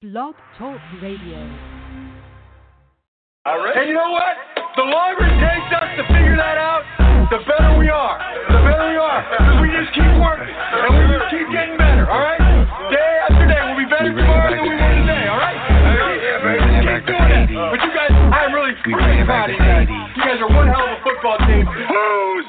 Blog Talk Radio. All right. And you know what? The longer it takes us to figure that out, the better we are. The better we are. Because we just keep working. And we just keep getting better, all right? Day after day. We'll be better tomorrow than we were today, all right? Yeah, baby. Keep doing that. But you guys, I'm really freaking proud of you guys. You guys are one hell of a football team. Who's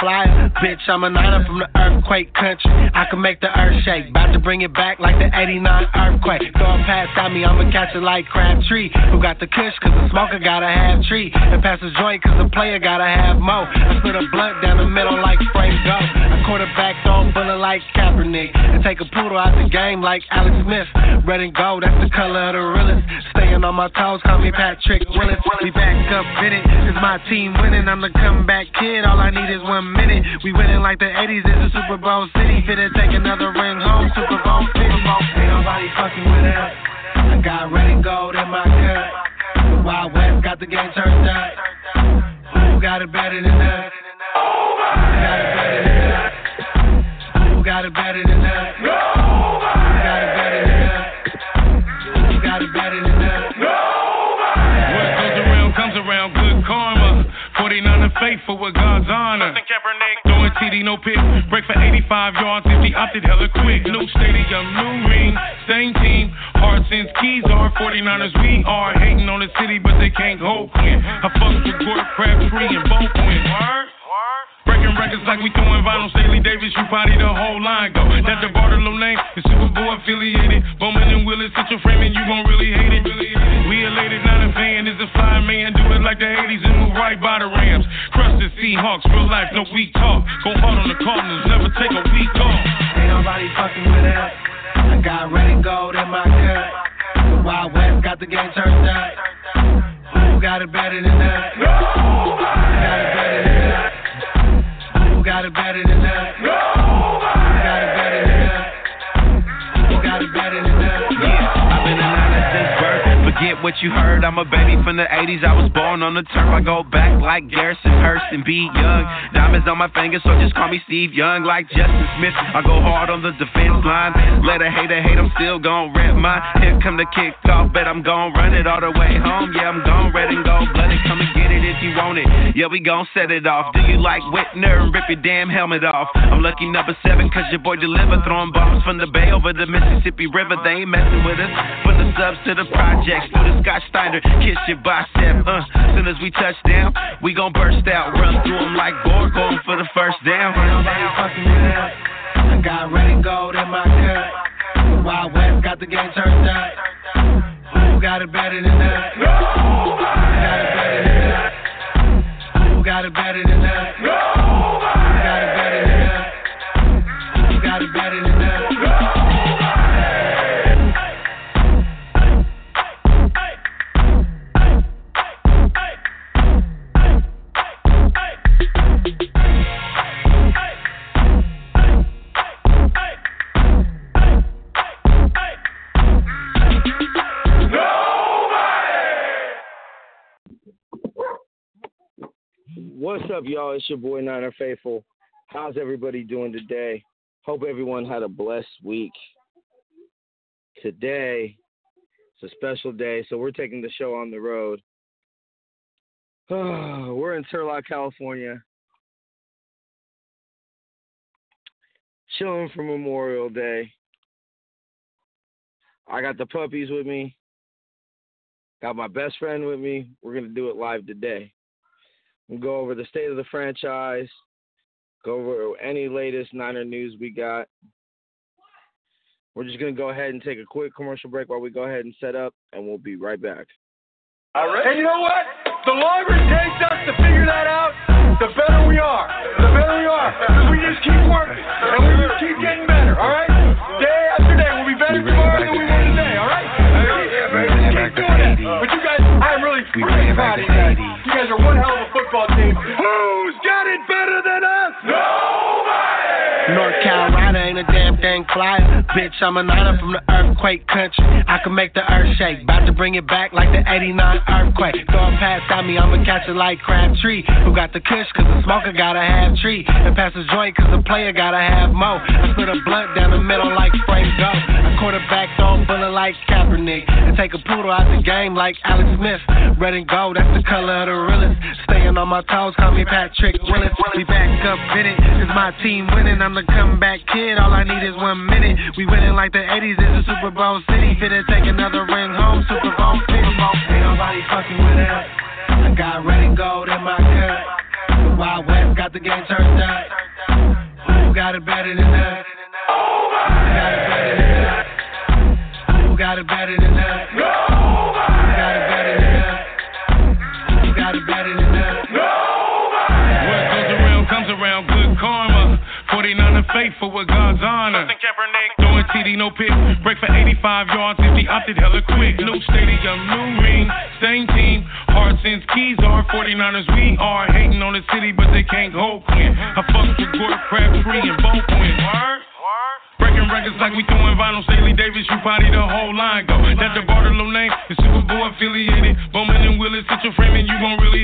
flyer. Bitch, I'm a niner from the earthquake country. I can make the earth shake. About to bring it back like the 89 earthquake. Throw a pass at me, I'ma catch it like Crabtree. Who got the kush, cause the smoker gotta have tree. And pass the joint, cause the player gotta have mo. I split a blunt down the middle like Frank Gore. I quarterback on bullet like Kaepernick. And take a poodle out the game like Alex Smith. Red and gold, that's the color of the realest. Staying on my toes, call me Patrick Willis. We back up in it. My team winning. I'm the comeback kid. All I need is one minute. We winning like the 80s. It's a Super Bowl city. Finna take another ring home. Super Bowl 50. Ain't nobody fucking with us. I got red and gold in my cup. The Wild West got the game turned up. Who got it better than us? Who got it better than us? Who got it better than us? Faithful with God's honor. Throwing TD, no pick. Break for 85 yards if he opted hella quick. New stadium, new ring, same team. Hard since keys are 49ers. We are hating on the city, but they can't hold Quinn. I fucked with Gord Crabtree and both win. Breaking records like we throwing vinyl. Staley Davis, you party the whole line go. That's the Bartolo name, the Super Bowl affiliated. Cardinals, never take a week off. Ain't nobody fucking with us. I got red and gold in my cup. The Wild West got the game turned up. Who got it better than us? Who got it better than us? Who got it better than us? Who got it better than us? Who got it better than us? Yeah, I've been a niner since birth. Forget what you heard. I'm a baby from the 80s. I was born on the turf. I go back like Garrison Hearst and be young. Diamonds on my fingers, so just call me Steve Young. Like Justin Smith, I go hard on the defense line. Let a hater hate, I'm still gon' rep mine. Here come the kickoff, bet I'm gon' run it all the way home. Yeah, I'm gon' red and gold blooded. Come and get it if you want it. Yeah, we gon' set it off. Do you like Whitner and rip your damn helmet off? I'm lucky number seven, cause your boy deliver. Throwing bombs from the bay over the Mississippi River. They ain't messing with us. From the subs to the projects, through the Scott Steiner, kiss your bicep. Uh, soon as we touch down, we gon' burst out. Run through them like Gore, going for the first down. Nobody fucking with us. I got red and gold in my cup. Wild West got the game turned up. Who got it better than us? Who got it better than us? Who got it better than us? What's up, y'all? It's your boy Niner Faithful. How's everybody doing today? Hope everyone had a blessed week. Today, it's a special day, so we're taking the show on the road. we're in Turlock, California. Chilling for Memorial Day. I got the puppies with me. Got my best friend with me. We're to do it live today. We'll go over the state of the franchise, go over any latest Niner news we got. We're just going to go ahead and take a quick commercial break while we go ahead and set up, and we'll be right back. All right. And you know what? The longer it takes us to figure that out, the better we are. The better we are. Because we just keep working. And we just keep getting better, all right? Day after day. We'll be better tomorrow than we were today, all right? Yeah, baby. Keep doing that. But you guys, I'm really proud of you guys. You guys are one hell of a football team. Who's got it better than us? Bitch, I'm a niner from the earthquake country. I can make the earth shake. About to bring it back like the 89 earthquake. Throw a pass at me, I'ma catch it like Crabtree. Who got the kush, cause the smoker gotta have tree. And pass the joint, cause the player gotta have mo. I split a blunt down the middle like Frank Gore. I quarterback throw bullet like Kaepernick. And take a poodle out the game like Alex Smith. Red and gold, that's the color of the realest. Staying on my toes, call me Patrick Willis. We back up in it, cause my team winning. I'm the comeback kid, all I need is one minute. We winning like the 80s, it's a Super Bowl city. Finna take another ring home, Super Bowl 50. Ain't nobody fucking with us. I got red and gold in my cup. The Wild West got the game turned up. Who got it better than us? Who got it better than us? Who? Who got it better than us? Who? What goes around comes around, good karma. 49 and faithful with God's honor. TD, no pick. Break for 85 yards if he opted hella quick. New stadium, new ring, same team. Hard since keys are 49ers. We are hating on the city, but they can't hold Quinn. I fucked with Gort Crabtree and both win. Word? Breaking records like we throwing vinyl. Staley Davis, you party the whole line go. That the Bartolo name is Super Bowl affiliated. Bowman and Willis, hit your frame and you gon' really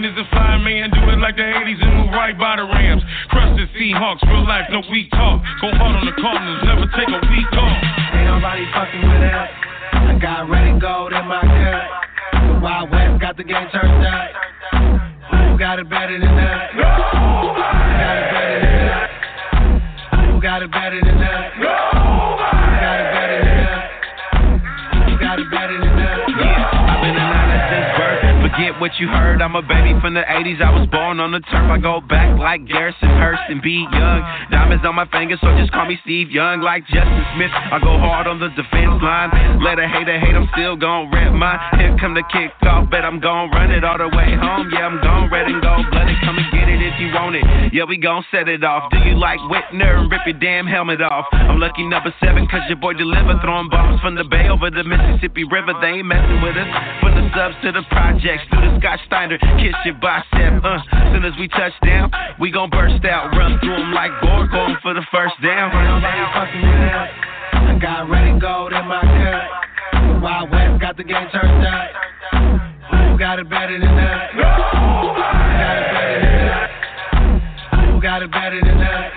fan. Is a fly man. Do it like the 80s and move right by the Rams. Crush the Seahawks, real life, no weak talk. Go hard on the Cardinals, never take a week off. Ain't nobody fucking with us. I got red and gold in my cup. The Wild West got the game turned up. Who got it better than us? Who got it better than us? Who got it better than? What you heard, I'm a baby from the 80s. I was born on the turf. I go back like Garrison Hearst and be young. Diamonds on my fingers, so just call me Steve Young. Like Justin Smith, I go hard on the defense line. Let a hater hate, I'm still gon' rip mine. Here come the kickoff, bet I'm gon' run it all the way home. Yeah, I'm gon' red and gold blooded. Come and it if you want it. Yeah, we gon' set it off. Do you like Whitner and rip your damn helmet off? I'm lucky number seven, cause your boy deliver. Throwing bombs from the bay over the Mississippi River. They ain't messing with us. From the subs to the projects, through the Scott Steiner, kiss your bicep. Uh, soon as we touch down, we gon' burst out. Run through 'em like Gore, going for the first down. I got red and gold in my cup. Wild West got the game turned up. Who got it better than us? Who got it better got it better than than us?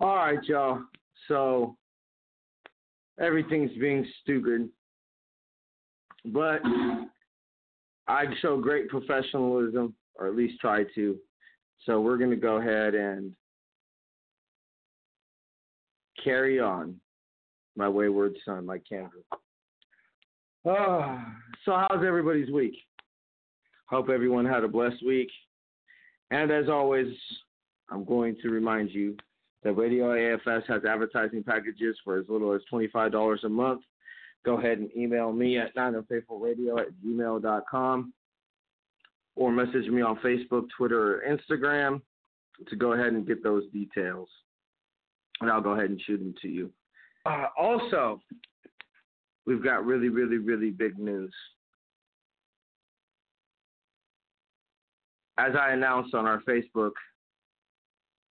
All right, y'all. So everything's being stupid, but I show great professionalism, or at least try to. So we're gonna go ahead and carry on, my wayward son, my Kendrick. Ah, so how's everybody's week? Hope everyone had a blessed week. And as always, I'm going to remind you that Radio AFS has advertising packages for as little as $25 a month. Go ahead and email me at nineoffaithfulradio at gmail.com or message me on Facebook, Twitter, or Instagram to go ahead and get those details. And I'll go ahead and shoot them to you. Uh, also, we've got really, really, really big news. As I announced on our Facebook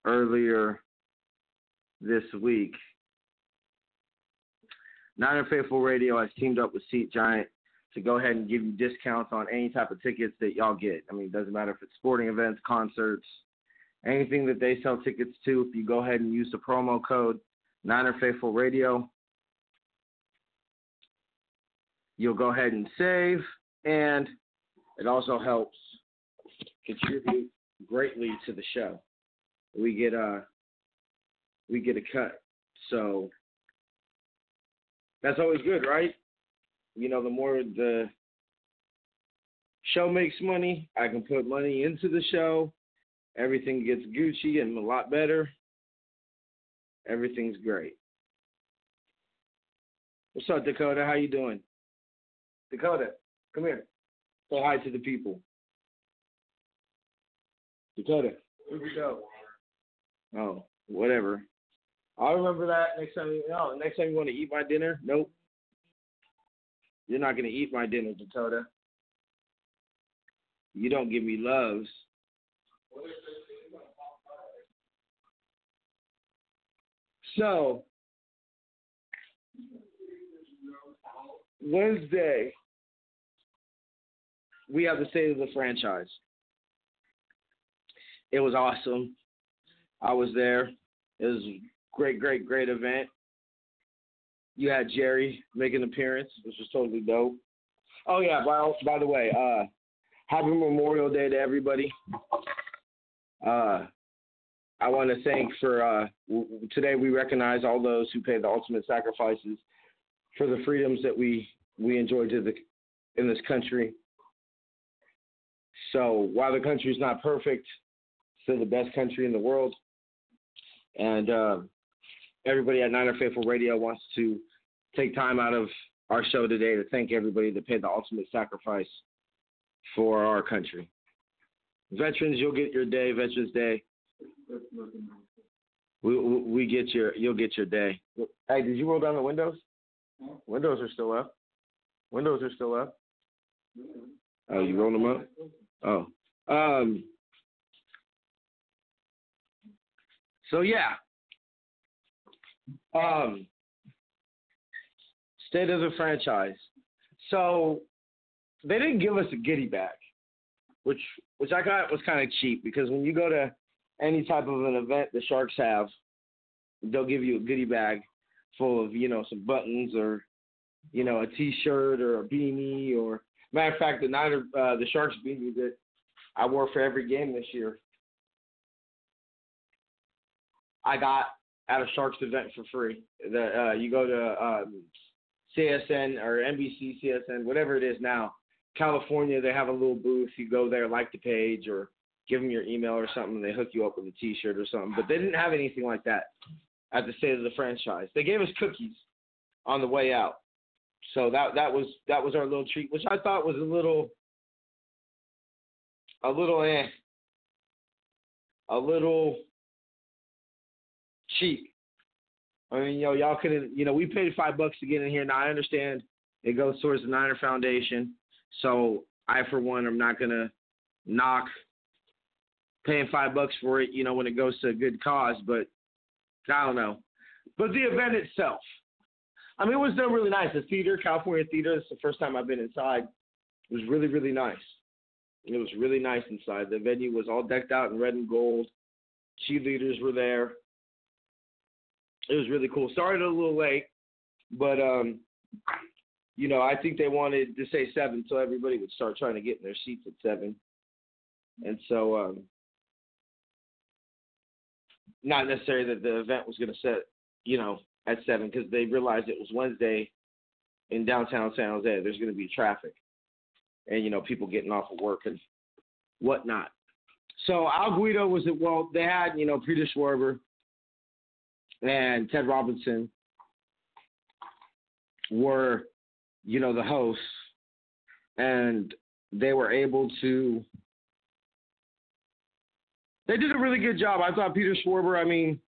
earlier this week, Nine Faithful Radio has teamed up with Seat Giant to go ahead and give you discounts on any type of tickets that y'all get. I mean, it doesn't matter if it's sporting events, concerts, anything that they sell tickets to. If you go ahead and use the promo code Niner Faithful Radio, you'll go ahead and save, and it also helps contribute greatly to the show. We get a we get a cut, so that's always good, right? You know, the more the show makes money, I can put money into the show. Everything gets Gucci and a lot better. Everything's great. What's up, Dakota? How you doing? Dakota, come here. Say hi to the people. Dakota, where'd you go? Oh, whatever. I'll remember that next time. You, no, next time you want to eat my dinner? Nope. You're not gonna eat my dinner, Dakota. You don't give me loves. So Wednesday, we have the state of the franchise. It was awesome. I was there. It was great, great, great event. You had Jerry make an appearance, which was totally dope. Oh yeah, by by the way, uh, happy Memorial Day to everybody. Uh, I want to thank for uh, w- today. We recognize all those who paid the ultimate sacrifices for the freedoms that we we enjoy to the in this country. So while the country is not perfect, still the best country in the world. And uh, everybody at Niner Faithful Radio wants to take time out of our show today to thank everybody that paid the ultimate sacrifice for our country. Veterans, you'll get your day, Veterans Day. We, we, we get your, you'll get your day. Hey, did you roll down the windows? Windows are still up. Windows are still up. Oh, you rolled them up? Oh. Um. So yeah. Um. State of the franchise. So they didn't give us a goodie bag, which which I got was kind of cheap because when you go to any type of an event the Sharks have, they'll give you a goodie bag full of you know some buttons or you know a T-shirt or a beanie or matter of fact the Niner uh, the Sharks beanie that I wore for every game this year I got at a Sharks event for free. The uh, you go to um, CSN or NBC CSN whatever it is now California they have a little booth you go there like the page or give them your email or something and they hook you up with a T-shirt or something but they didn't have anything like that at the state of the franchise. They gave us cookies on the way out. So that that was that was our little treat, which I thought was a little a little eh a little cheap. I mean, you know, y'all could have you know, we paid five bucks to get in here. Now I understand it goes towards the Niner Foundation. So I for one am not gonna knock paying five bucks for it, you know, when it goes to a good cause, but I don't know. But the event itself, I mean, it was done really nice. The theater, California Theater, is the first time I've been inside. It was really, really nice. It was really nice inside. The venue was all decked out in red and gold. Cheerleaders were there. It was really cool. Started a little late, but um, you know, I think they wanted to say seven so everybody would start trying to get in their seats at seven. And so um, not necessarily that the event was going to set, you know, at seven because they realized it was Wednesday in downtown San Jose. There's going to be traffic, and you know, people getting off of work and whatnot. So Al Guido was it? Well, they had you know Peter Schwarber and Ted Robinson were, you know, the hosts, and they were able to they did a really good job. I thought Peter Schwarber, I mean,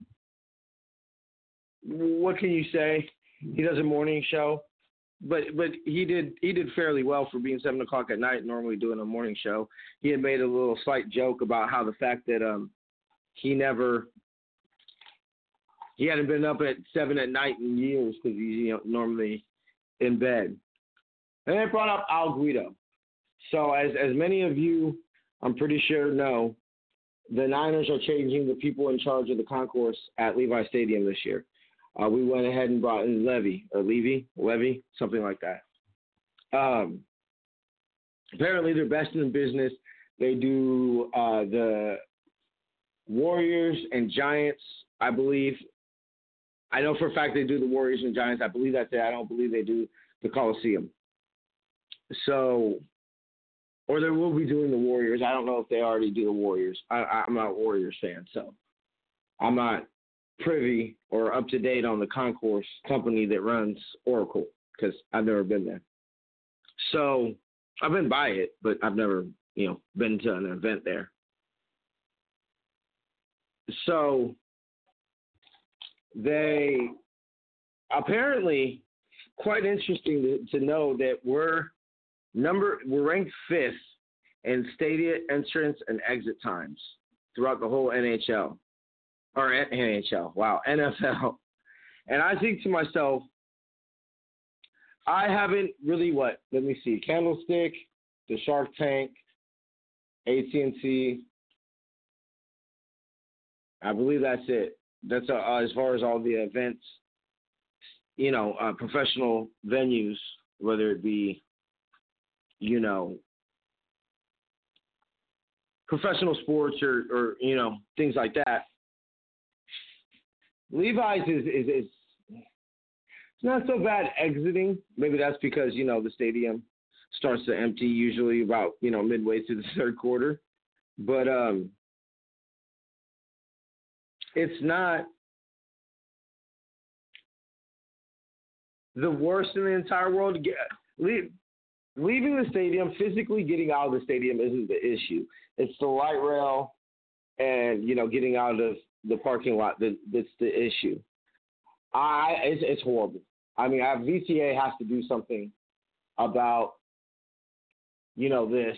what can you say? He does a morning show, but but he did he did fairly well for being seven o'clock at night. Normally doing a morning show, he had made a little slight joke about how the fact that um he never he hadn't been up at seven at night in years because he's you know normally in bed. And they brought up Al Guido. So as as many of you, I'm pretty sure know, the Niners are changing the people in charge of the concourse at Levi Stadium this year. Uh, we went ahead and brought in Levy or Levy, Levy, something like that. Um, apparently, they're best in business. They do uh, the Warriors and Giants, I believe. I know for a fact they do the Warriors and Giants. I believe that's it. I don't believe they do the Coliseum. So or they will be doing the Warriors. I don't know if they already do the Warriors. I, I'm not a Warriors fan, so I'm not privy or up to date on the concourse company that runs Oracle because I've never been there. So I've been by it, but I've never, you know, been to an event there. So they apparently quite interesting to, to know that we're number we're ranked fifth in stadium entrance and exit times throughout the whole NHL or NHL. Wow, NFL. And I think to myself, I haven't really what? Let me see. Candlestick, the Shark Tank, AT&T. I believe that's it. That's uh, as far as all the events, you know, uh, professional venues, whether it be, you know, professional sports or, or you know things like that. Levi's is, is is it's not so bad exiting. Maybe that's because you know the stadium starts to empty usually about you know midway through the third quarter, but um, it's not the worst in the entire world. Leave, leaving the stadium, physically getting out of the stadium isn't the issue. It's the light rail and you know getting out of the parking lot that, that's the issue. I it's, it's horrible. I mean, I, VTA has to do something about you know this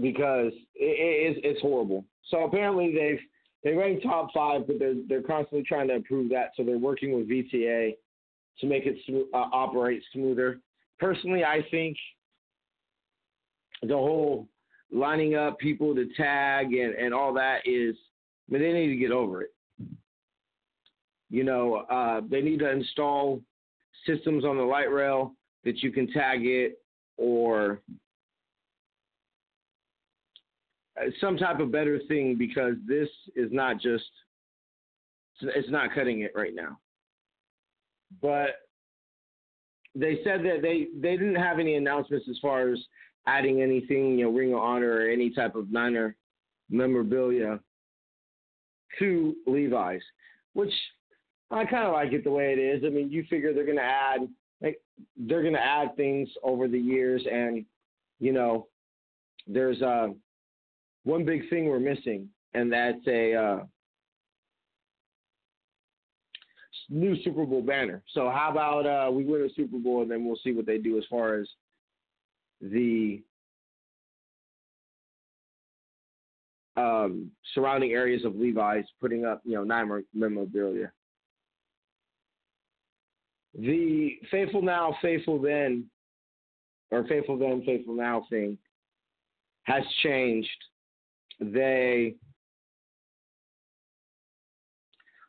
because it, it is it's horrible. So apparently they've they rank top five, but they're they're constantly trying to improve that. So they're working with VTA to make it uh, operate smoother. Personally, I think the whole lining up people to tag and, and all that is, but they need to get over it. You know, uh, they need to install systems on the light rail that you can tag it or some type of better thing because this is not just it's not cutting it right now. But they said that they they didn't have any announcements as far as adding anything, you know, Ring of Honor or any type of Niner memorabilia to Levi's, which I kind of like it the way it is. I mean, you figure they're going to add like they're going to add things over the years, and you know, there's uh, one big thing we're missing, and that's a uh, new Super Bowl banner. So how about uh, we win a Super Bowl, and then we'll see what they do as far as the um, surrounding areas of Levi's, putting up you know nine memorabilia. The faithful now, faithful then, or faithful then, faithful now thing has changed they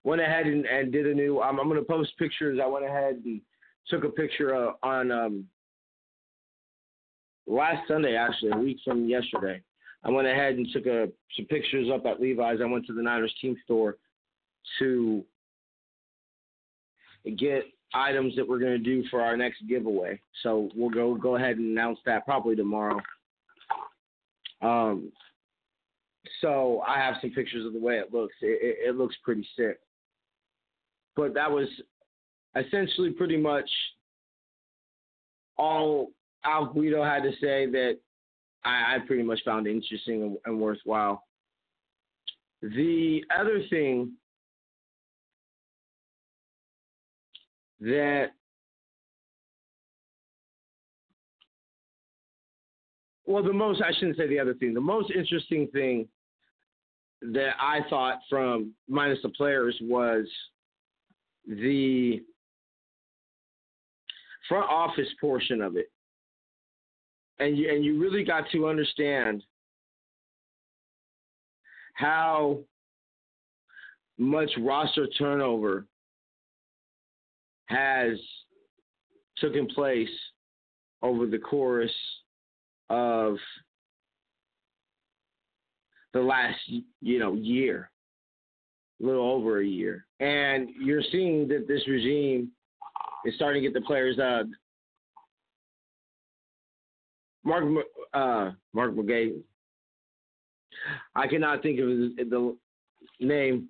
went ahead and, and did a new. I'm, I'm going to post pictures. I went ahead and took a picture uh, on um, last Sunday, actually, a week from yesterday. I went ahead and took a, some pictures up at Levi's. I went to the Niners team store to get items that we're going to do for our next giveaway. So we'll go go ahead and announce that probably tomorrow. Um, so I have some pictures of the way it looks. It, it, it looks pretty sick. But that was essentially pretty much all Al Guido had to say that I, I pretty much found interesting and, and worthwhile. The other thing that well, the most I shouldn't say the other thing. The most interesting thing that I thought from minus the players was the front office portion of it. And you, and you really got to understand how much roster turnover has taken place over the course of the last you know year, a little over a year, and you're seeing that this regime is starting to get the players. Uh, Mark uh, Mark McGay. I cannot think of the name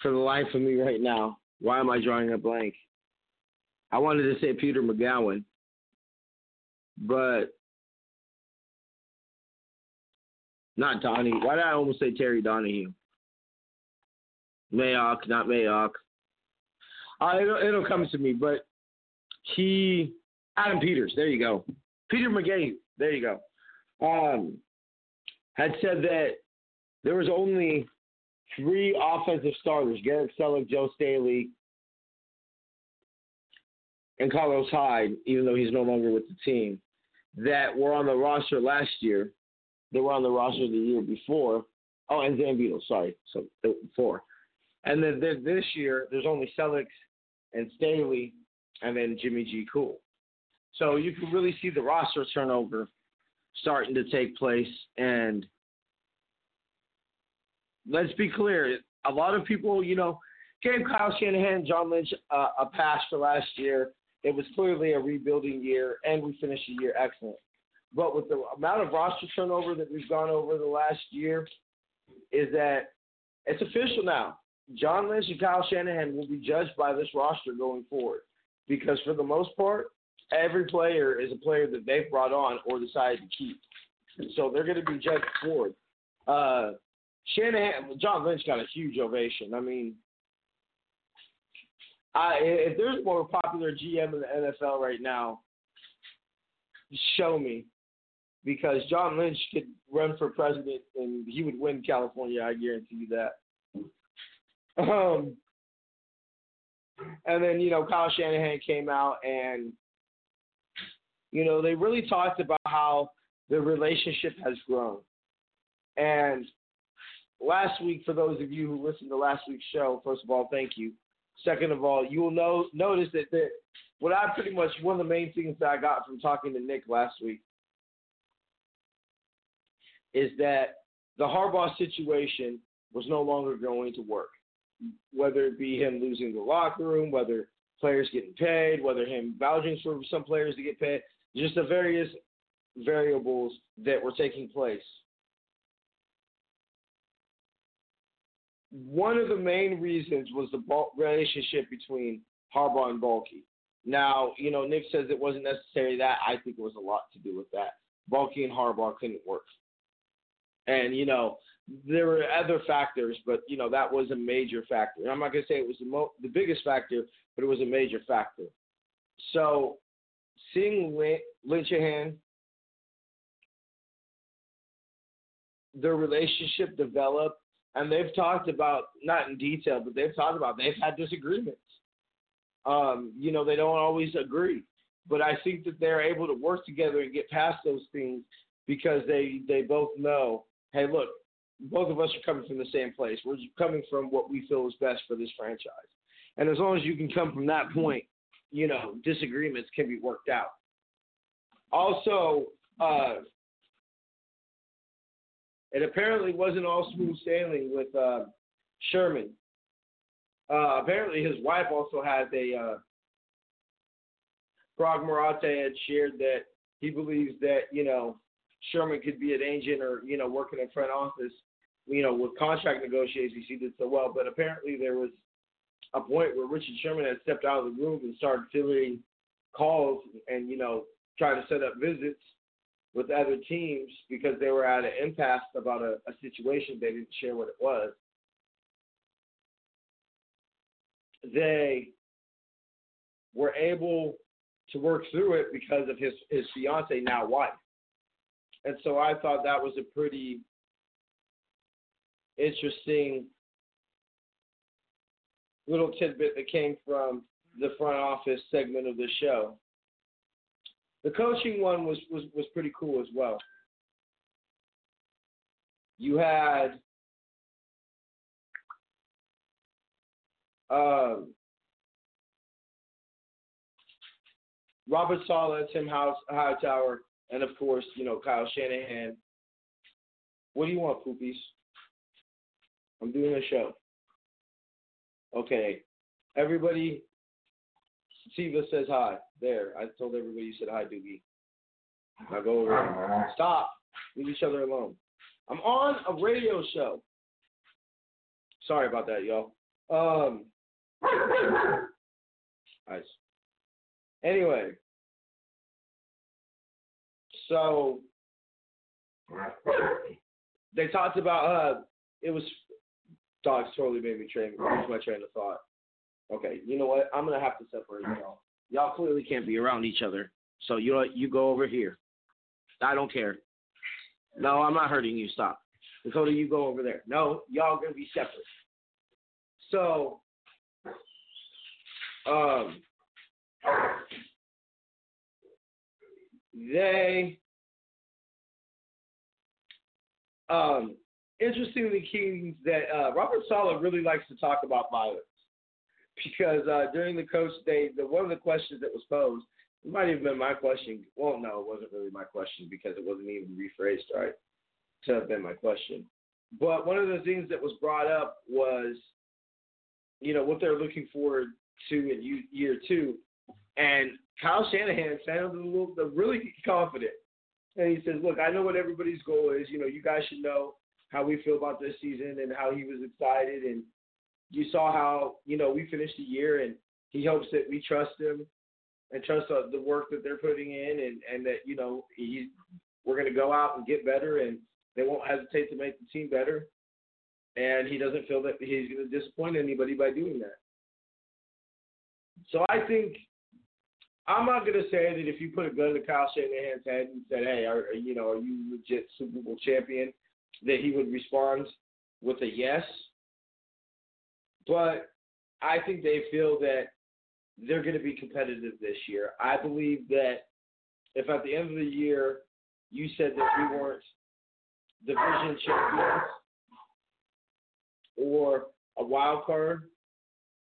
for the life of me right now. Why am I drawing a blank? I wanted to say Peter McGowan, but not Donnie. Why did I almost say Terry Donahue? Mayock, not Mayock. Uh, it'll, it'll come to me, but he, Adam Peters, there you go. Peter McGahee, there you go. Um, had said that there was only three offensive starters: Garrett Celek, Joe Staley, and Carlos Hyde. Even though he's no longer with the team, that were on the roster last year. They were on the roster the year before. Oh, and Zambito, sorry, so four. And then this year, there's only Celek and Staley, and then Jimmy G. Cool. So you can really see the roster turnover starting to take place. And let's be clear, a lot of people, you know, gave Kyle Shanahan, John Lynch uh, a pass for last year. It was clearly a rebuilding year, and we finished the year excellent. But with the amount of roster turnover that we've gone over the last year, is that it's official now. John Lynch and Kyle Shanahan will be judged by this roster going forward. Because for the most part, every player is a player that they've brought on or decided to keep. So they're going to be judged forward. Uh, Shanahan, John Lynch got a huge ovation. I mean, I, if there's more popular GM in the NFL right now, show me. Because John Lynch could run for president and he would win California. I guarantee you that. Um, and then you know Kyle Shanahan came out and you know they really talked about how the relationship has grown. And last week, for those of you who listened to last week's show, first of all, thank you. Second of all, you will know notice that, that what I pretty much one of the main things that I got from talking to Nick last week is that the Harbaugh situation was no longer going to work whether it be him losing the locker room, whether players getting paid, whether him vouching for some players to get paid, just the various variables that were taking place. One of the main reasons was the relationship between Harbaugh and Baalke. Now, you know, Nick says it wasn't necessarily that. I think it was a lot to do with that. Baalke and Harbaugh couldn't work. And, you know, there were other factors, but you know that was a major factor. And I'm not gonna say it was the mo- the biggest factor, but it was a major factor. So seeing Lin- Lynchahan, their relationship develop, and they've talked about not in detail, but they've talked about they've had disagreements. Um, you know, they don't always agree, but I think that they're able to work together and get past those things because they they both know, hey, look, both of us are coming from the same place. We're coming from what we feel is best for this franchise. And as long as you can come from that point, you know, disagreements can be worked out. Also, uh, it apparently wasn't all smooth sailing with uh, Sherman. Uh, apparently, his wife also has a. Uh, Paraag Marathe had shared that he believes that you know Sherman could be an agent or you know working in front office, you know, with contract negotiations he did so well. But apparently there was a point where Richard Sherman had stepped out of the room and started fielding calls and you know trying to set up visits with other teams because they were at an impasse about a, a situation they didn't share what it was. They were able to work through it because of his his fiance now wife. And so I thought that was a pretty interesting little tidbit that came from the front office segment of the show. The coaching one was, was, was pretty cool as well. You had um, Robert Saleh, Tim House, Hightower, and of course, you know, Kyle Shanahan. What do you want, poopies? I'm doing a show. Okay. Everybody, Siva says hi. There. I told everybody you said hi, Doogie. Now go over. Stop. Leave each other alone. I'm on a radio show. Sorry about that, y'all. Um. Nice. Anyway, so they talked about uh it was dogs totally made me train lose my train of thought. Okay, you know what? I'm gonna have to separate y'all. Y'all clearly can't be around each other. So you know? You go over here. I don't care. No, I'm not hurting you. Stop. Dakota, you go over there. No, y'all gonna be separate. So, um, they, um, interestingly, Kings that uh, Robert Saleh really likes to talk about violence because uh, during the coach day, the one of the questions that was posed, it might have been my question. Well, no, it wasn't really my question because it wasn't even rephrased right to have been my question. But one of the things that was brought up was, you know, what they're looking forward to in year two. And Kyle Shanahan sounded a little really confident. And he says, Look, I know what everybody's goal is. You know, you guys should know how we feel about this season and how he was excited. And you saw how, you know, we finished the year and he hopes that we trust him and trust the work that they're putting in and, and that, you know, he's, we're going to go out and get better and they won't hesitate to make the team better. And he doesn't feel that he's going to disappoint anybody by doing that. So I think I'm not to say that if you put a gun to Kyle Shanahan's head and said, "Hey, are, you know, are you legit Super Bowl champion?" that he would respond with a yes. But I think they feel that they're going to be competitive this year. I believe that if at the end of the year you said that we weren't division champions or a wild card,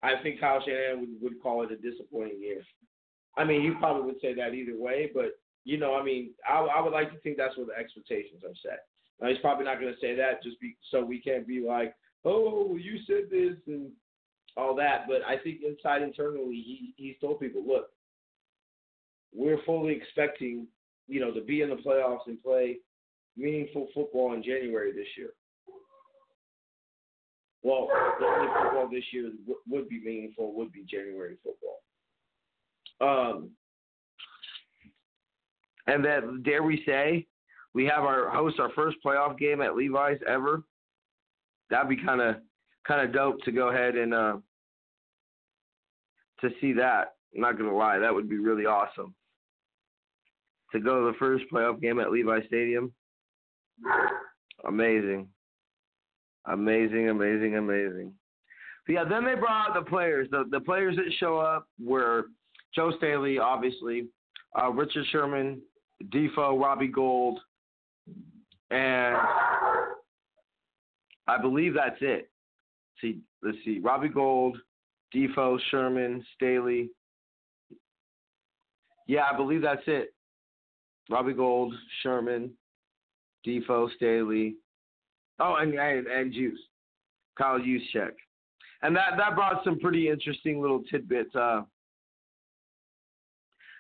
I think Kyle Shanahan would, would call it a disappointing year. I mean, he probably would say that either way, but you know, I mean, I, I would like to think that's where the expectations are set. Now, he's probably not going to say that just be, so we can't be like, oh, you said this and all that. But I think inside internally, he he's told people, look, we're fully expecting, you know, to be in the playoffs and play meaningful football in January this year. Well, the only football this year would be meaningful would be January football. Um, and then dare we say, we have our host our first playoff game at Levi's ever. That'd be kind of kind of dope to go ahead and uh, to see that. I'm not gonna lie, that would be really awesome. To go to the first playoff game at Levi Stadium. Amazing. Amazing, amazing, amazing. But yeah, then they brought out the players. The the players that show up were Joe Staley, obviously, uh, Richard Sherman, Defoe, Robbie Gould, and I believe that's it. See, let's see. Robbie Gould, Defoe, Sherman, Staley. Yeah, I believe that's it. Robbie Gould, Sherman, Defoe, Staley. Oh, and and, and Juice, Kyle Juszczyk. And that that brought some pretty interesting little tidbits. Uh,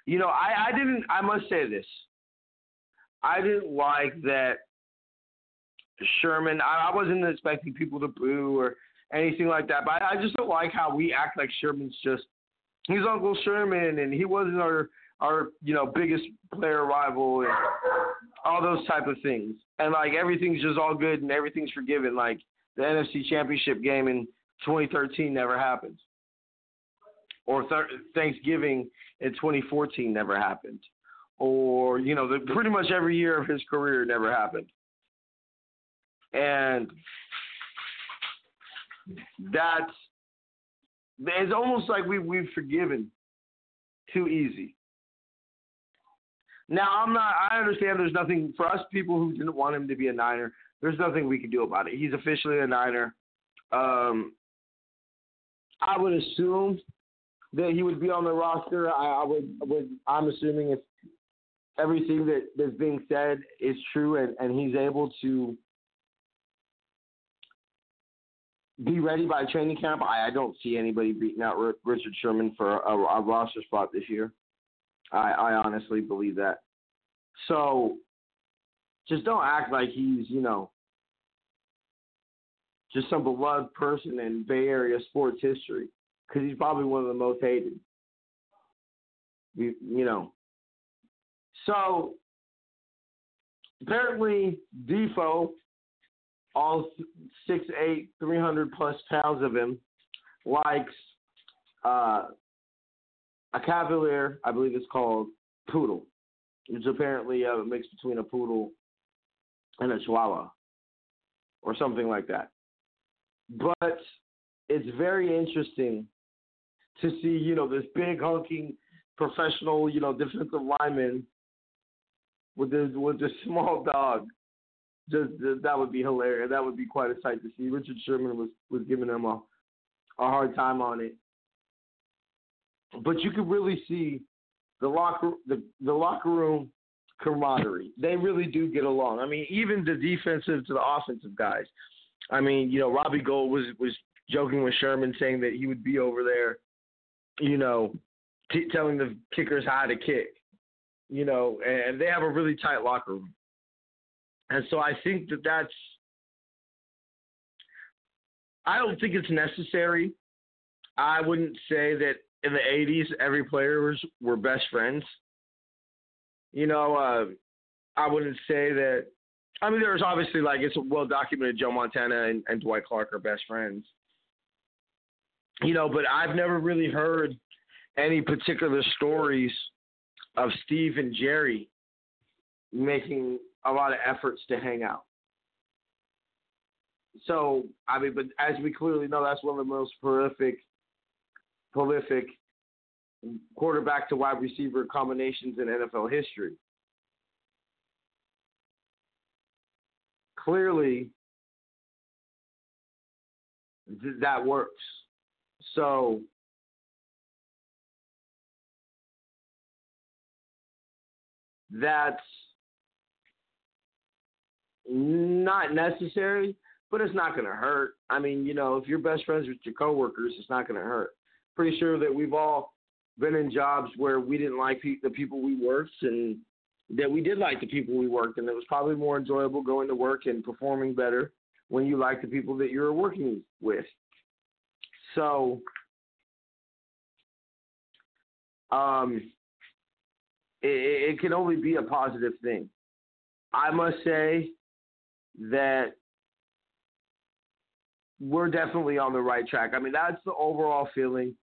you know, I, I didn't. I must say this. I didn't like that Sherman. I, I wasn't expecting people to boo or anything like that, but I, I just don't like how we act like Sherman's just he's Uncle Sherman and he wasn't our our you know biggest player rival and all those type of things. And like everything's just all good and everything's forgiven. Like the NFC Championship game in 2013 never happened, or th- Thanksgiving in 2014 never happened or you know, the, pretty much every year of his career never happened. And that's it's almost like we we've forgiven too easy. Now I'm not. I understand there's nothing for us people who didn't want him to be a Niner. There's nothing we can do about it. He's officially a Niner. Um, I would assume that he would be on the roster. I, I would, would. I'm assuming if everything that, that's being said is true and, and he's able to be ready by training camp, I, I don't see anybody beating out R- Richard Sherman for a, a, roster spot this year. I, I honestly believe that. So just don't act like he's, you know, just some beloved person in Bay Area sports history because he's probably one of the most hated. You, you know. So apparently, Defoe, all six eight, three hundred plus pounds of him, likes uh, a Cavalier, I believe it's called Poodle. It's apparently a mix between a poodle and a chihuahua or something like that. But it's very interesting to see, you know, this big hulking professional, you know, defensive lineman with this with this small dog. Just that would be hilarious. That would be quite a sight to see. Richard Sherman was was giving him a a hard time on it, but you could really see the locker the the locker room camaraderie. They really do get along. I mean, even the defensive to the offensive guys. I mean, you know, Robbie Gould was was joking with Sherman, saying that he would be over there, you know, t- telling the kickers how to kick. You know, and they have a really tight locker room. And so I think that that's. I don't think it's necessary. I wouldn't say that in the 80s every player was were best friends. You know, uh, I wouldn't say that. I mean, there's obviously like it's well documented. Joe Montana and, and Dwight Clark are best friends. You know, but I've never really heard any particular stories of Steve and Jerry making a lot of efforts to hang out. So, I mean, but as we clearly know, that's one of the most prolific, prolific quarterback to wide receiver combinations in NFL history. Clearly, th- that works. So, that's not necessary, but it's not going to hurt. I mean, you know, if you're best friends with your coworkers, it's not going to hurt. Pretty sure that we've all been in jobs where we didn't like pe- the people we worked and that we did like the people we worked and it was probably more enjoyable going to work and performing better when you like the people that you're working with. So um it, it can only be a positive thing. I must say that we're definitely on the right track. I mean, that's the overall feeling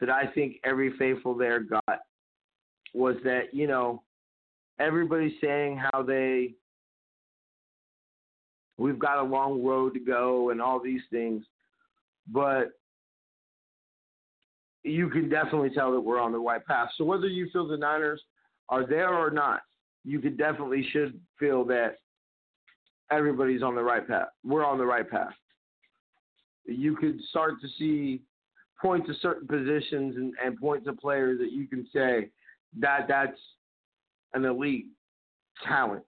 that I think every faithful there got was that, you know, everybody's saying how they we've got a long road to go and all these things. But you can definitely tell that we're on the right path. So whether you feel the Niners are there or not, you could definitely should feel that everybody's on the right path. We're on the right path. You could start to see point to certain positions and, and point to players that you can say that that's an elite talent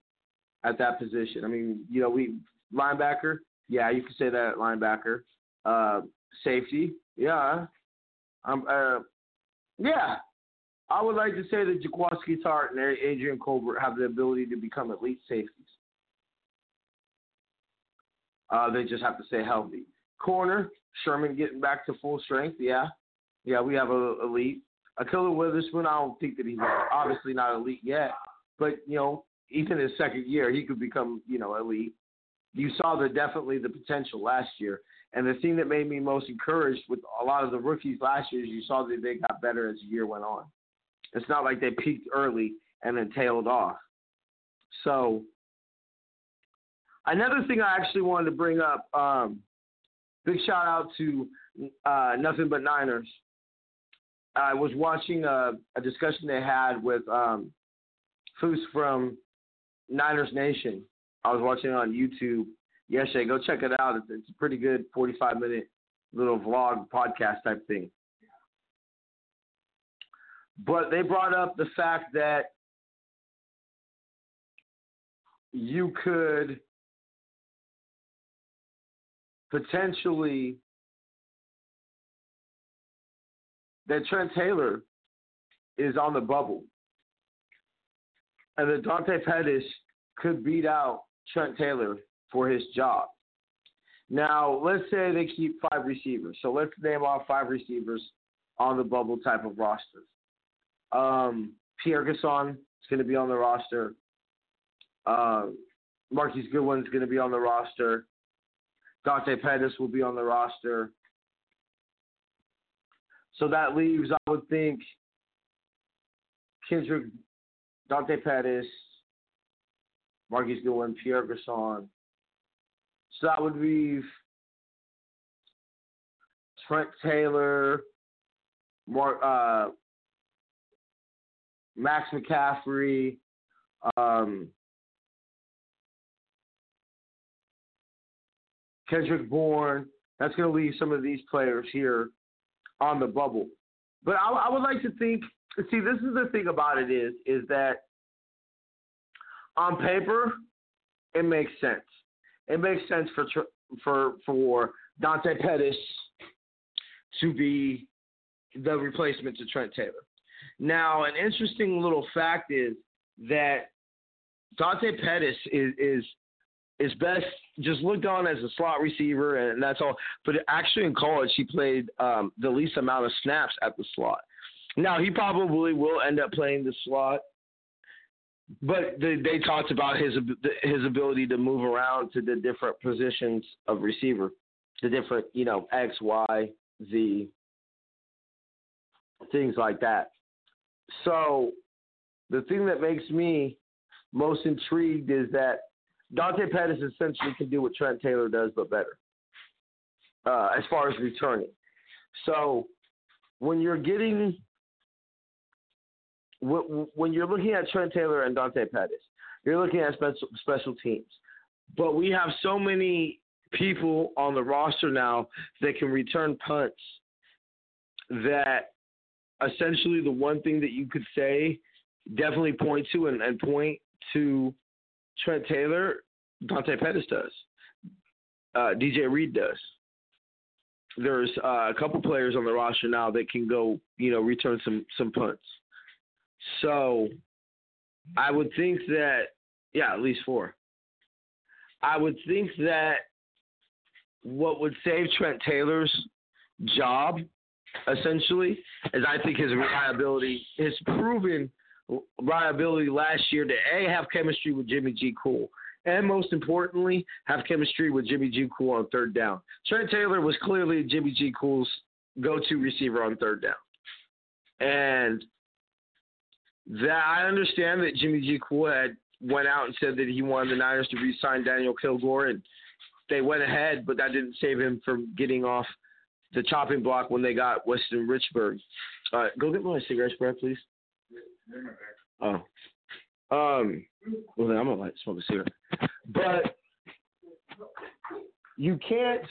at that position. I mean, you know, we linebacker, yeah, you can say that linebacker. Uh, safety, yeah. Um, uh, yeah. I would like to say that Jaquiski Tartt and Adrian Colbert have the ability to become elite safeties. Uh, they just have to stay healthy. Corner, Sherman getting back to full strength. Yeah, yeah, we have a elite. Ahkello Witherspoon, I don't think that he's obviously not elite yet, but you know, even his second year, he could become you know elite. You saw the definitely the potential last year, and the thing that made me most encouraged with a lot of the rookies last year is you saw that they got better as the year went on. It's not like they peaked early and then tailed off. So another thing I actually wanted to bring up. Um, big shout out to uh, Nothing But Niners. I was watching a, a discussion they had with um, Fooch from Niners Nation. I was watching it on YouTube yesterday. Go check it out. It's, it's a pretty good 45 minute little vlog podcast type thing. But they brought up the fact that you could potentially that Trent Taylor is on the bubble. And that Dante Pettis could beat out Trent Taylor for his job. Now, let's say they keep five receivers. So let's name off five receivers on the bubble type of rosters. Um, Pierre Garcon is going to be on the roster. Uh, Marquise Goodwin is going to be on the roster. Dante Pettis will be on the roster. So that leaves, I would think, Kendrick, Dante Pettis, Marquise Goodwin, Pierre Garcon. So that would leave Trent Taylor, Mark, uh, Max McCaffrey, um, Kendrick Bourne. That's going to leave some of these players here on the bubble. But I, I would like to think. See, this is the thing about it is is that on paper it makes sense. It makes sense for for for Dante Pettis to be the replacement to Trent Taylor. Now, an interesting little fact is that Dante Pettis is is is best just looked on as a slot receiver, and that's all. But actually, in college, he played um, the least amount of snaps at the slot. Now, he probably will end up playing the slot, but they, they talked about his his ability to move around to the different positions of receiver, the different you know X, Y, Z, things like that. So, the thing that makes me most intrigued is that Dante Pettis essentially can do what Trent Taylor does, but better uh, as far as returning. So when you're getting when you're looking at Trent Taylor and Dante Pettis, you're looking at special special teams. But we have so many people on the roster now that can return punts that essentially the one thing that you could say definitely point to and, and point to Trent Taylor, Dante Pettis does. Uh, DJ Reed does. There's uh, a couple players on the roster now that can go, you know, return some some punts. So I would think that, yeah, at least four. I would think that what would save Trent Taylor's job, essentially, is I think his reliability, his proven reliability last year to A, have chemistry with Jimmy G. Cool. And most importantly, have chemistry with Jimmy G. Cool on third down. Trent Taylor was clearly Jimmy G. Cool's go to receiver on third down. And that I understand that Jimmy G. Cool had went out and said that he wanted the Niners to re-sign Daniel Kilgore, and they went ahead, but that didn't save him from getting off the chopping block when they got Weston Richburg. Uh, go get my cigarette spread, please. Oh. Um. Well, then I'm gonna like smoke a cigarette. But you can't.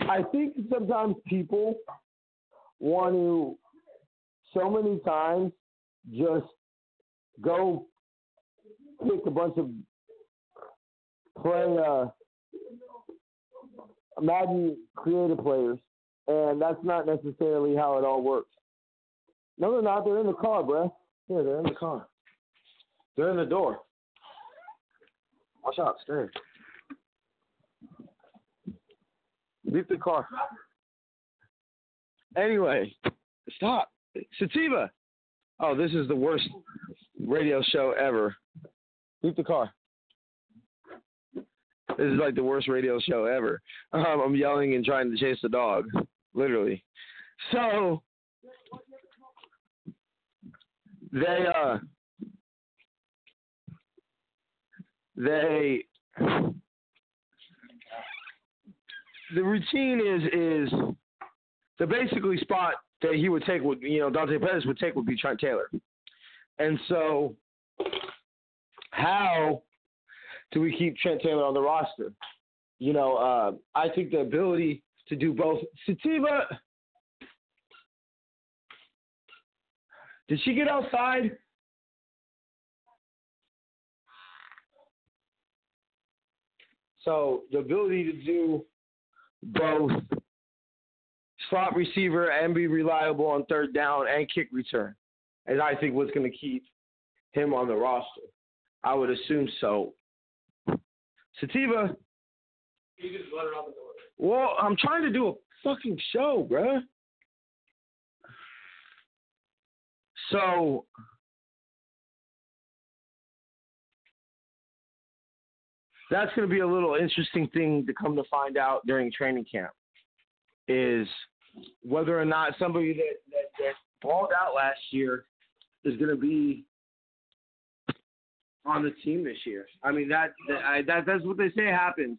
I think sometimes people want to so many times just go pick a bunch of play uh, Madden creative players, and that's not necessarily how it all works. No, they're not. They're in the car, bro. Yeah, they're in the car. They're in the door. Watch out, stay. Leave the car. Anyway, stop. Sativa. Oh, this is the worst radio show ever. Leave the car. This is like the worst radio show ever. Um, I'm yelling and trying to chase the dog, literally. So they uh they the routine is is to basically spot that he would take would you know Dante Pettis would take would be Trent Taylor, and so how do we keep Trent Taylor on the roster? You know, uh, I think the ability to do both. Sativa, did she get outside? So the ability to do both slot receiver and be reliable on third down and kick return, and I think what's going to keep him on the roster. I would assume so. Sativa, You just let out the door. Well, I'm trying to do a fucking show, bruh. So that's going to be a little interesting thing to come to find out during training camp is whether or not somebody that, that, that balled out last year is going to be on the team this year. I mean that that, I, that that's what they say happens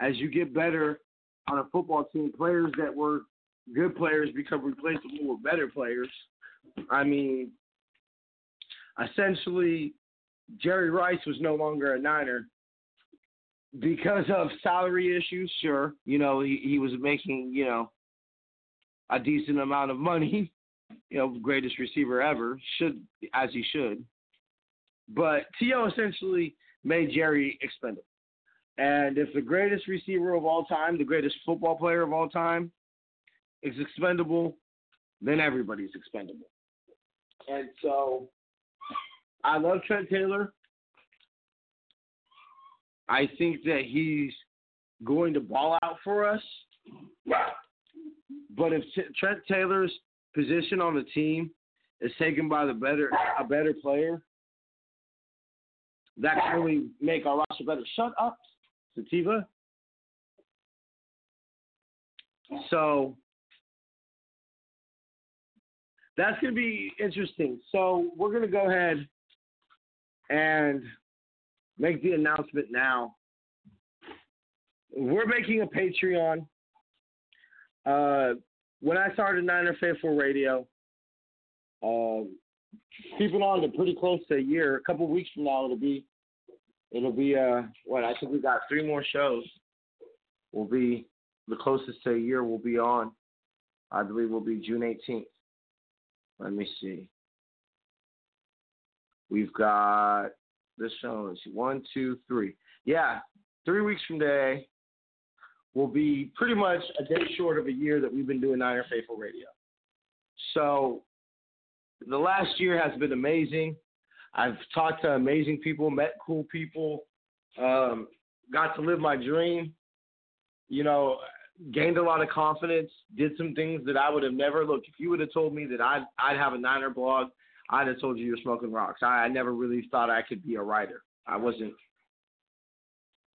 as you get better on a football team. Players that were good players become replaceable with better players. I mean, essentially, Jerry Rice was no longer a Niner because of salary issues. Sure, you know he he was making you know a decent amount of money. You know, greatest receiver ever should as he should. But T.O. essentially made Jerry expendable. And if the greatest receiver of all time, the greatest football player of all time, is expendable, then everybody's expendable. And so I love Trent Taylor. I think that he's going to ball out for us. But if T- Trent Taylor's position on the team is taken by the better a better player, that can only make our roster better. Shut up, Sativa. So that's going to be interesting. So we're going to go ahead and make the announcement now. We're making a Patreon. Uh, when I started Niner Faithful Radio, um, keeping on to pretty close to a year. A couple weeks from now, it'll be, it'll be uh, what I think we got three more shows. Will be the closest to a year. We'll be on. I believe will be June 18th. Let me see. We've got this show. One, two, three. Yeah, three weeks from today will be pretty much a day short of a year that we've been doing Niner Faithful Radio. So the last year has been amazing. I've talked to amazing people, met cool people, um, got to live my dream. You know, gained a lot of confidence, did some things that I would have never looked. If you would have told me that I'd I'd have a Niner blog, I'd have told you you're smoking rocks. I, I never really thought I could be a writer. I wasn't.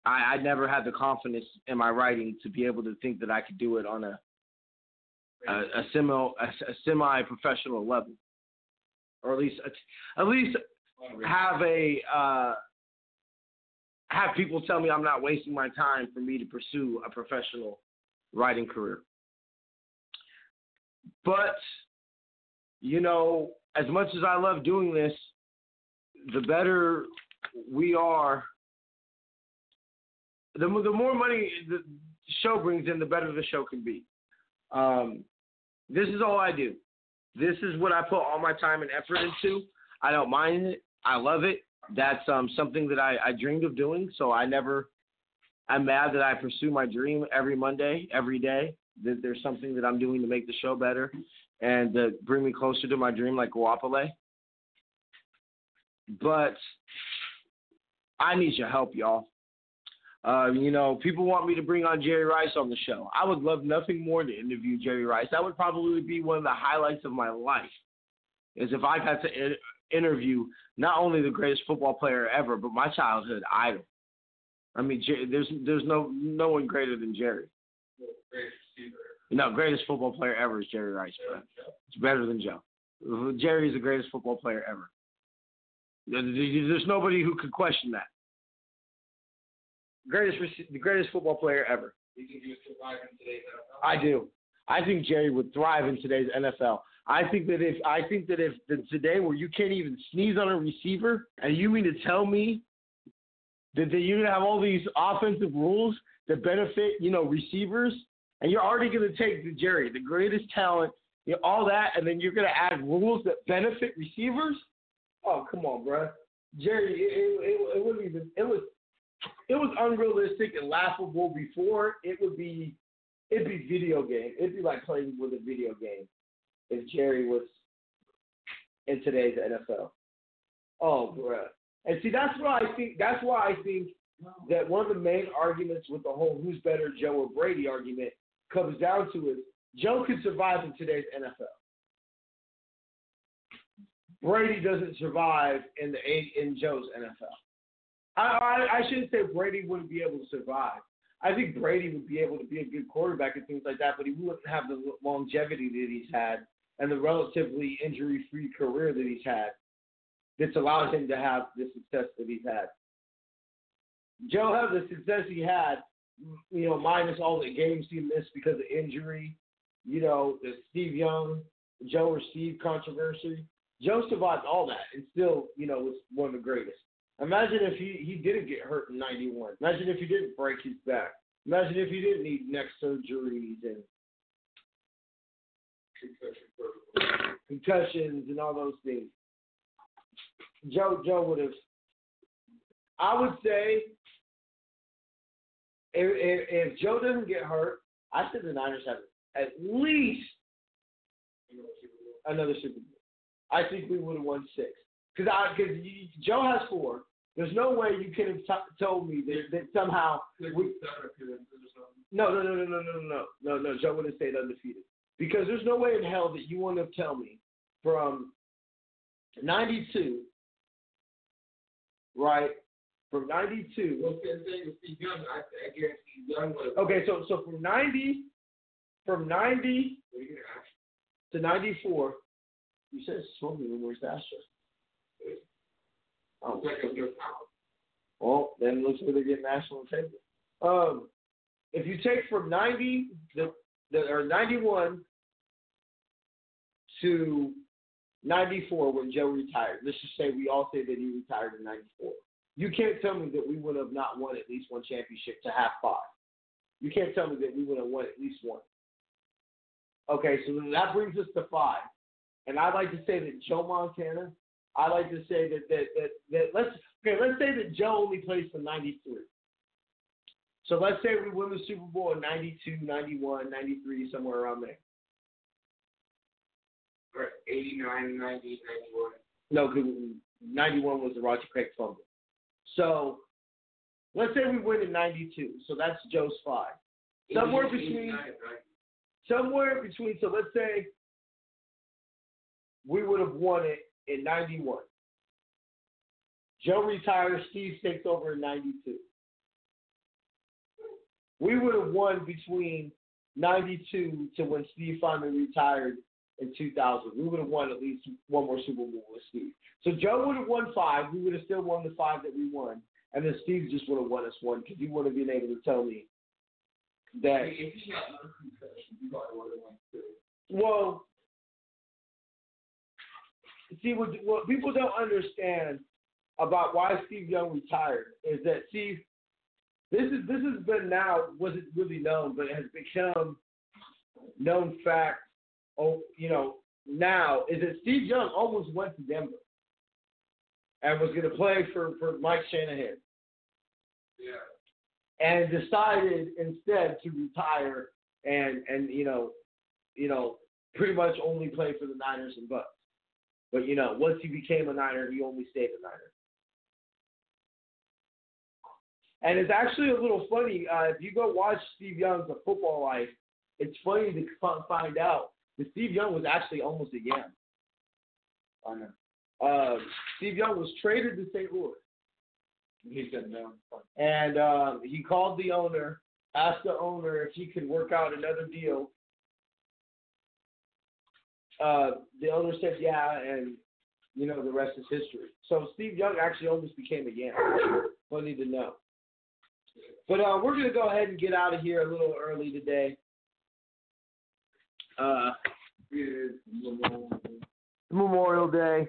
I, I never had the confidence in my writing to be able to think that I could do it on a a, a semi a, a semi professional level, or at least at least have a uh, have people tell me I'm not wasting my time for me to pursue a professional writing career. But you know, as much as I love doing this, the better we are, the the more money the show brings in, the better the show can be. Um, this is all I do. This is what I put all my time and effort into. I don't mind it. I love it. That's um, something that I, I dreamed of doing. So I never, I'm mad that I pursue my dream every Monday, every day. That there's something that I'm doing to make the show better and to bring me closer to my dream, like Guapale. But I need your help, y'all. Uh, you know, people want me to bring on Jerry Rice on the show. I would love nothing more to interview Jerry Rice. That would probably be one of the highlights of my life. Is if I got to in- interview not only the greatest football player ever, but my childhood idol. I mean, there's there's no no one greater than Jerry. No, greatest football player ever is Jerry Rice. Bro. It's better than Joe. Jerry is the greatest football player ever. There's nobody who could question that. Greatest, the greatest football player ever. You think he would survive in today's NFL? I do. I think Jerry would thrive in today's NFL. I think that if I think that if the, today where you can't even sneeze on a receiver, and you mean to tell me that, that you're gonna have all these offensive rules that benefit you know receivers, and you're already gonna take the Jerry, the greatest talent, you know, all that, and then you're gonna add rules that benefit receivers? Oh come on, bro. Jerry, it, it, it, wasn't even it was it was unrealistic and laughable before. It would be it'd be video game. It'd be like playing with a video game if Jerry was in today's NFL. Oh, bruh. And see, that's why I think that's why I think that one of the main arguments with the whole who's better, Joe or Brady argument, comes down to is Joe could survive in today's NFL. Brady doesn't survive in the in Joe's NFL. I, I, I shouldn't say Brady wouldn't be able to survive. I think Brady would be able to be a good quarterback and things like that, but he wouldn't have the longevity that he's had and the relatively injury-free career that he's had that's allowed him to have the success that he's had. Joe had the success he had, you know, minus all the games he missed because of injury, you know, the Steve Young, Joe or Steve controversy. Joe survived all that and still, you know, was one of the greatest. Imagine if he, he didn't get hurt in 91. Imagine if he didn't break his back. Imagine if he didn't need neck surgeries and concussions and all those things. Joe Joe would have. I would say if, if, if Joe doesn't get hurt, I think the Niners have at least another Super Bowl. I think we would have won six because I because Joe has four. There's no way you could have t- told me that, that somehow we. No, no, no, no, no, no, no, no, no. Joe would have stayed undefeated because there's no way in hell that you want to tell me from '92, right? From '92. Okay, so so from '90, from '90 to '94, you said when we're faster. Oh. Well, then looks like they get national attention. Um, if you take from 90 the, the or 91 to 94 when Joe retired, let's just say we all say that he retired in 94. You can't tell me that we would have not won at least one championship to have five. You can't tell me that we would have won at least one. Okay, so that brings us to five. And I'd like to say that Joe Montana I like to say that that that, that let's okay, let's say that Joe only plays for 93. So let's say we win the Super Bowl in 92, 91, 93, somewhere around there. Or 89, 90, 91. No, because 91 was the Roger Craig fumble. So let's say we win in 92. So that's Joe's five. Somewhere between, somewhere between, so let's say we would have won it in 91. Joe retires, Steve takes over in 92. We would have won between 92 to when Steve finally retired in 2000. We would have won at least one more Super Bowl with Steve. So Joe would have won five. We would have still won the five that we won. And then Steve just would have won us one because he would have been able to tell me that. If see what what people don't understand about why Steve Young retired is that Steve this is this has been now wasn't really known, but it has become known fact. Oh, you know now is that Steve Young almost went to Denver and was going to play for for Mike Shanahan. Yeah. And decided instead to retire and and you know you know pretty much only play for the Niners and Bucks. But you know, once he became a Niner, he only stayed a Niner. And it's actually a little funny. Uh, if you go watch Steve Young's A Football Life, it's funny to find out that Steve Young was actually almost a Yam. I know. Uh, Steve Young was traded to St. Louis. And he said no. And um, he called the owner, asked the owner if he could work out another deal uh, the owner said yeah, and you know the rest is history. So Steve Young actually almost became a Yam. Funny to know. But uh, we're gonna go ahead and get out of here a little early today. Uh, Memorial Day.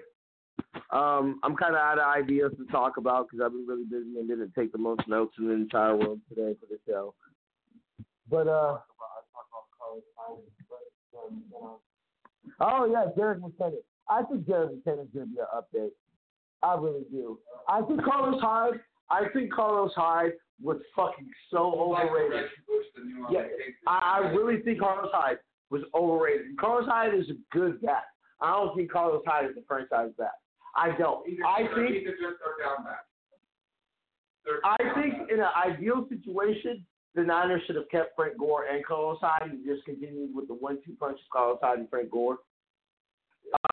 Um, I'm kind of out of ideas to talk about because I've been really busy and didn't take the most notes in the entire world today for the show. But uh, Oh yeah, Jerick McKinnon. I think Jerick McKinnon's gonna be an update. I really do. I think Carlos Hyde. I think Carlos Hyde was fucking so overrated. Yeah, I, I really think Carlos Hyde was overrated. Carlos Hyde is a good back. I don't think Carlos Hyde is a franchise back. I don't. I think. I think in an ideal situation, the Niners should have kept Frank Gore and Carlos Hyde and just continued with the one-two punch of Carlos Hyde and Frank Gore.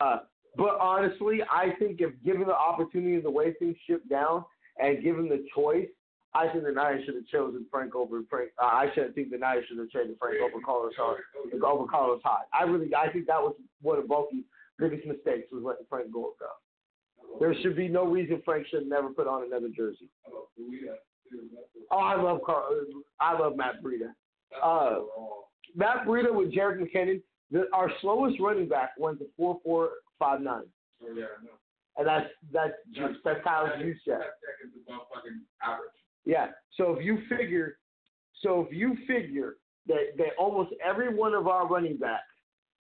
Uh, but honestly, I think if given the opportunity the way things shipped down, and given the choice, I think the Niners should have chosen Frank over Frank. Uh, I should think the Niners should have traded Frank over Carlos Hyde. Over Carlos Hyde. I really, I think that was one of Baalke's biggest mistakes was letting Frank Gore go. There should be no reason Frank should never put on another jersey. Oh, I love Carl. I love Matt Breida. Uh, Matt Breida with Jerick McKinnon. The, our slowest running back went to four four five nine. Oh, yeah, I know. And that's that's that's how it's used Ten seconds above fucking average. Yeah. So if you figure, so if you figure that that almost every one of our running backs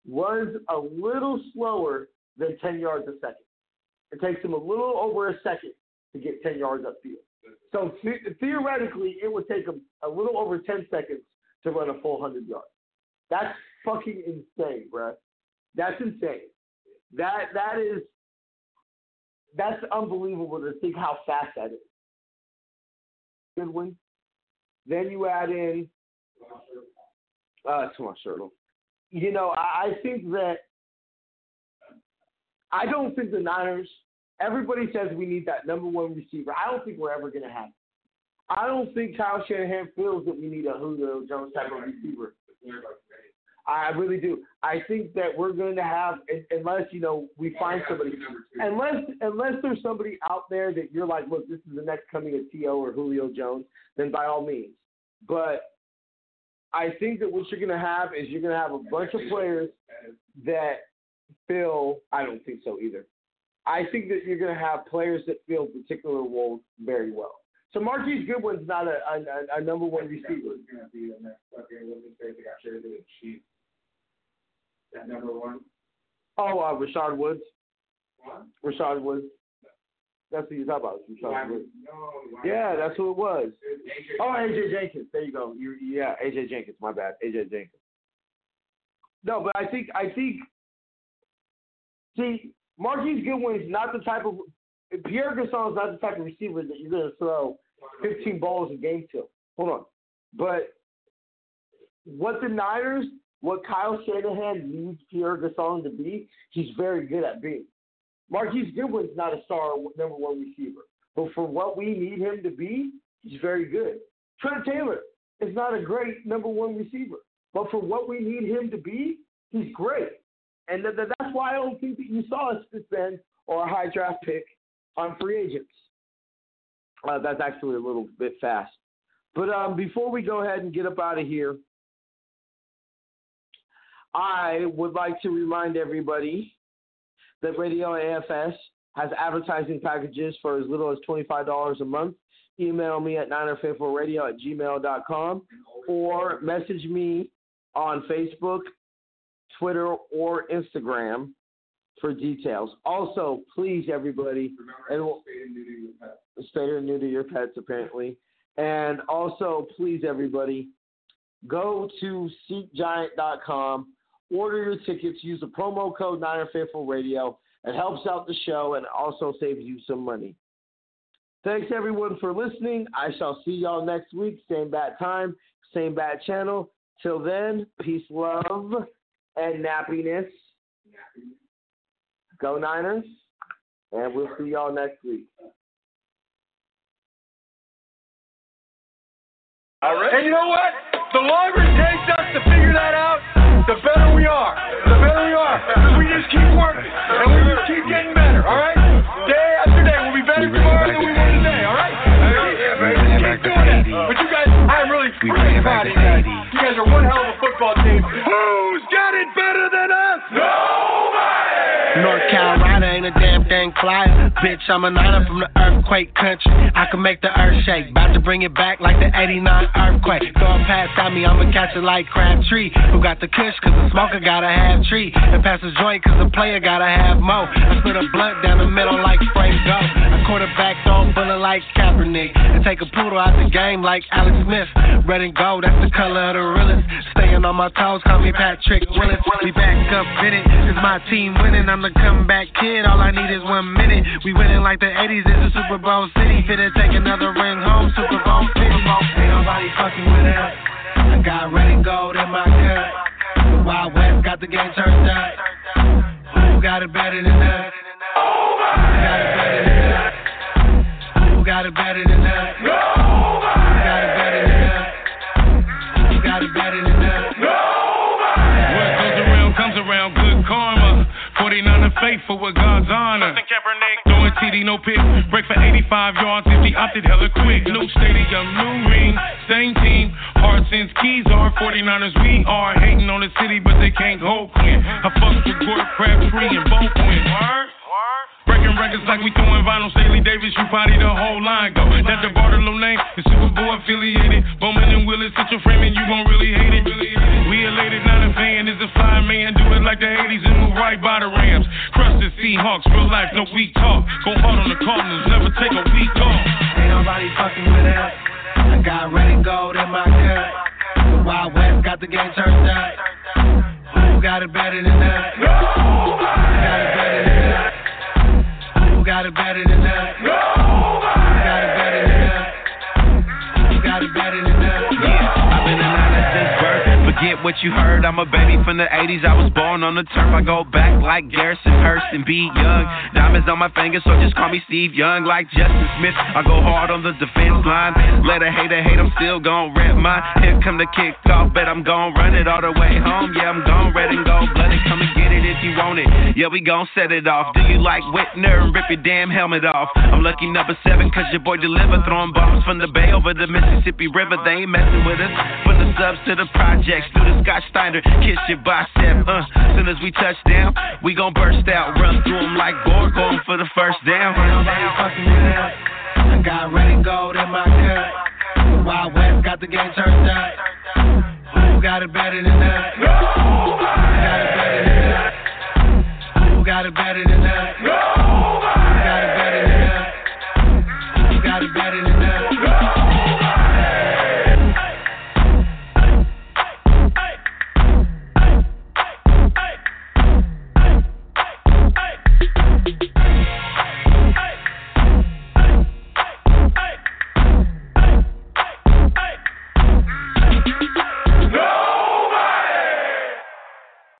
runs a little slower than ten yards a second, it takes them a little over a second to get ten yards upfield. So the- theoretically, it would take them a little over ten seconds to run a full hundred yards. That's fucking insane, bruh. That's insane. That that is that's unbelievable to think how fast that is. Goodwin. Then you add in uh Tomas Shirtle. You know, I, I think that I don't think the Niners everybody says we need that number one receiver. I don't think we're ever gonna have it. I don't think Kyle Shanahan feels that we need a Julio Jones type of receiver. I really do. I think that we're going to have, unless you know we find somebody, unless unless there's somebody out there that you're like, look, this is the next coming of To or Julio Jones, then by all means. But I think that what you're going to have is you're going to have a bunch of players that feel. I don't think so either. I think that you're going to have players that fill particular roles very well. So Marquise Goodwin's not a, a, a number one receiver. Gonna be the next fucking his face that got traded to the Chiefs. That number one. Oh, uh, Rashad Woods. What? Rashad Woods. That's who you're talking about. Rashad Why- Woods. No. Yeah, that's who it was. AJ. Oh, AJ Jenkins. There you go. You, yeah, AJ Jenkins. My bad. AJ Jenkins. No, but I think I think. See, Marquise Goodwin's not the type of Pierre Garcon's not the type of receiver that you're going to throw 15 balls a game to. Hold on, but what the Niners, what Kyle Shanahan needs Pierre Garcon to be, he's very good at being. Marquise Goodwin's not a star number one receiver, but for what we need him to be, he's very good. Trent Taylor is not a great number one receiver, but for what we need him to be, he's great. And th- th- that's why I don't think that you saw us spend or a high draft pick on free agents. Uh, that's actually a little bit fast. But um, before we go ahead and get up out of here, I would like to remind everybody that Radio AFS has advertising packages for as little as $25 a month. Email me at ninerfaithfulradio at gmail.com or message me on Facebook, Twitter, or Instagram for details. Also, please, everybody, and stay New York. Pets. spayed or new to your pets apparently. And also, please everybody, go to SeekGiant.com, order your tickets, use the promo code Niner Faithful Radio. It helps out the show and also saves you some money. Thanks everyone for listening. I shall see y'all next week, same bat time, same bat channel. Till then, peace, love, and nappiness. Go Niners, and we'll see y'all next week. All right. And you know what? The longer it takes us to figure that out, the better we are. The better we are. Because we just keep working. And we just keep getting better, all right? Day after day. We'll be better tomorrow than we were today, all right? Keep, keep doing that. But you guys, I'm really, really proud of you guys. You guys are one Bitch, I'm a niner from the earthquake country. I can make the earth shake. About to bring it back like the 89 earthquake. Throw a pass at me, I'ma catch it like Crabtree. Who got the kush, cause the smoker gotta have tree. And pass the joint, cause the player gotta have mo. I split a blunt down the middle like Frank Go. I quarterback throw bullet like Kaepernick. And take a poodle out the game like Alex Smith. Red and gold, that's the color of the realest. Staying on my toes, call me Patrick Willis. We back up in it, it's my team winning. I'm the comeback kid, all I need is one minute. We winning like the 80s, it's a Super Bowl city. Finna take another ring home, Super Bowl 50. Ain't nobody fucking with us. I got red and gold in my cup. The Wild West got the game turned up. Who got it better than us? Who got it better than us? Who got it better than us? Faithful with God's honor. Throwing TD, no pick. Break for 85 yards if he opted hella quick. New stadium, new ring, same team. Hearts and keys are 49ers. We are hating on the city, but they can't hold clean. I fucked with Gordon Crabtree and both win. Word? Breaking records like we throwing vinyl. Staley Davis, you probably the whole line go. That the Bartolo name is Super Bowl affiliated. Bowman and Willis, sit your frame and you gon' really hate it. We elated, not a fan. Is a fly man. Do it like the 80s and move right by the Rams. Seahawks, real life, no weak talk. Go hard on the Cardinals, never take a week off. Ain't nobody fucking with us. I got red and gold in my cup. The Wild West got the game turned up. Who got it better than us? What you heard. I'm a baby from the 80s. I was born on the turf. I go back like Garrison Hearst and be young. Diamonds on my fingers, so just call me Steve Young. Like Justin Smith, I go hard on the defense line. Let a hater hate, I'm still gon' rep mine. Here come the kickoff, bet I'm gon' run it all the way home. Yeah, I'm gon' red and gold blooded. Come and get it if you want it. Yeah, we gon' set it off. Do you like Whitner and rip your damn helmet off? I'm lucky number seven, cause your boy deliver. Throwing bombs from the bay over the Mississippi River. They ain't messing with us. From the subs to the projects, through the Scott Steiner, kiss your bicep. Uh, soon as we touch down, we gon' burst out. Run through 'em like Borg, going for the first down. Nobody fucking with us. I got red and gold in my cup. Wild West got the game turned up. Who got it better than us? Who got it better than us? Who got it better than us?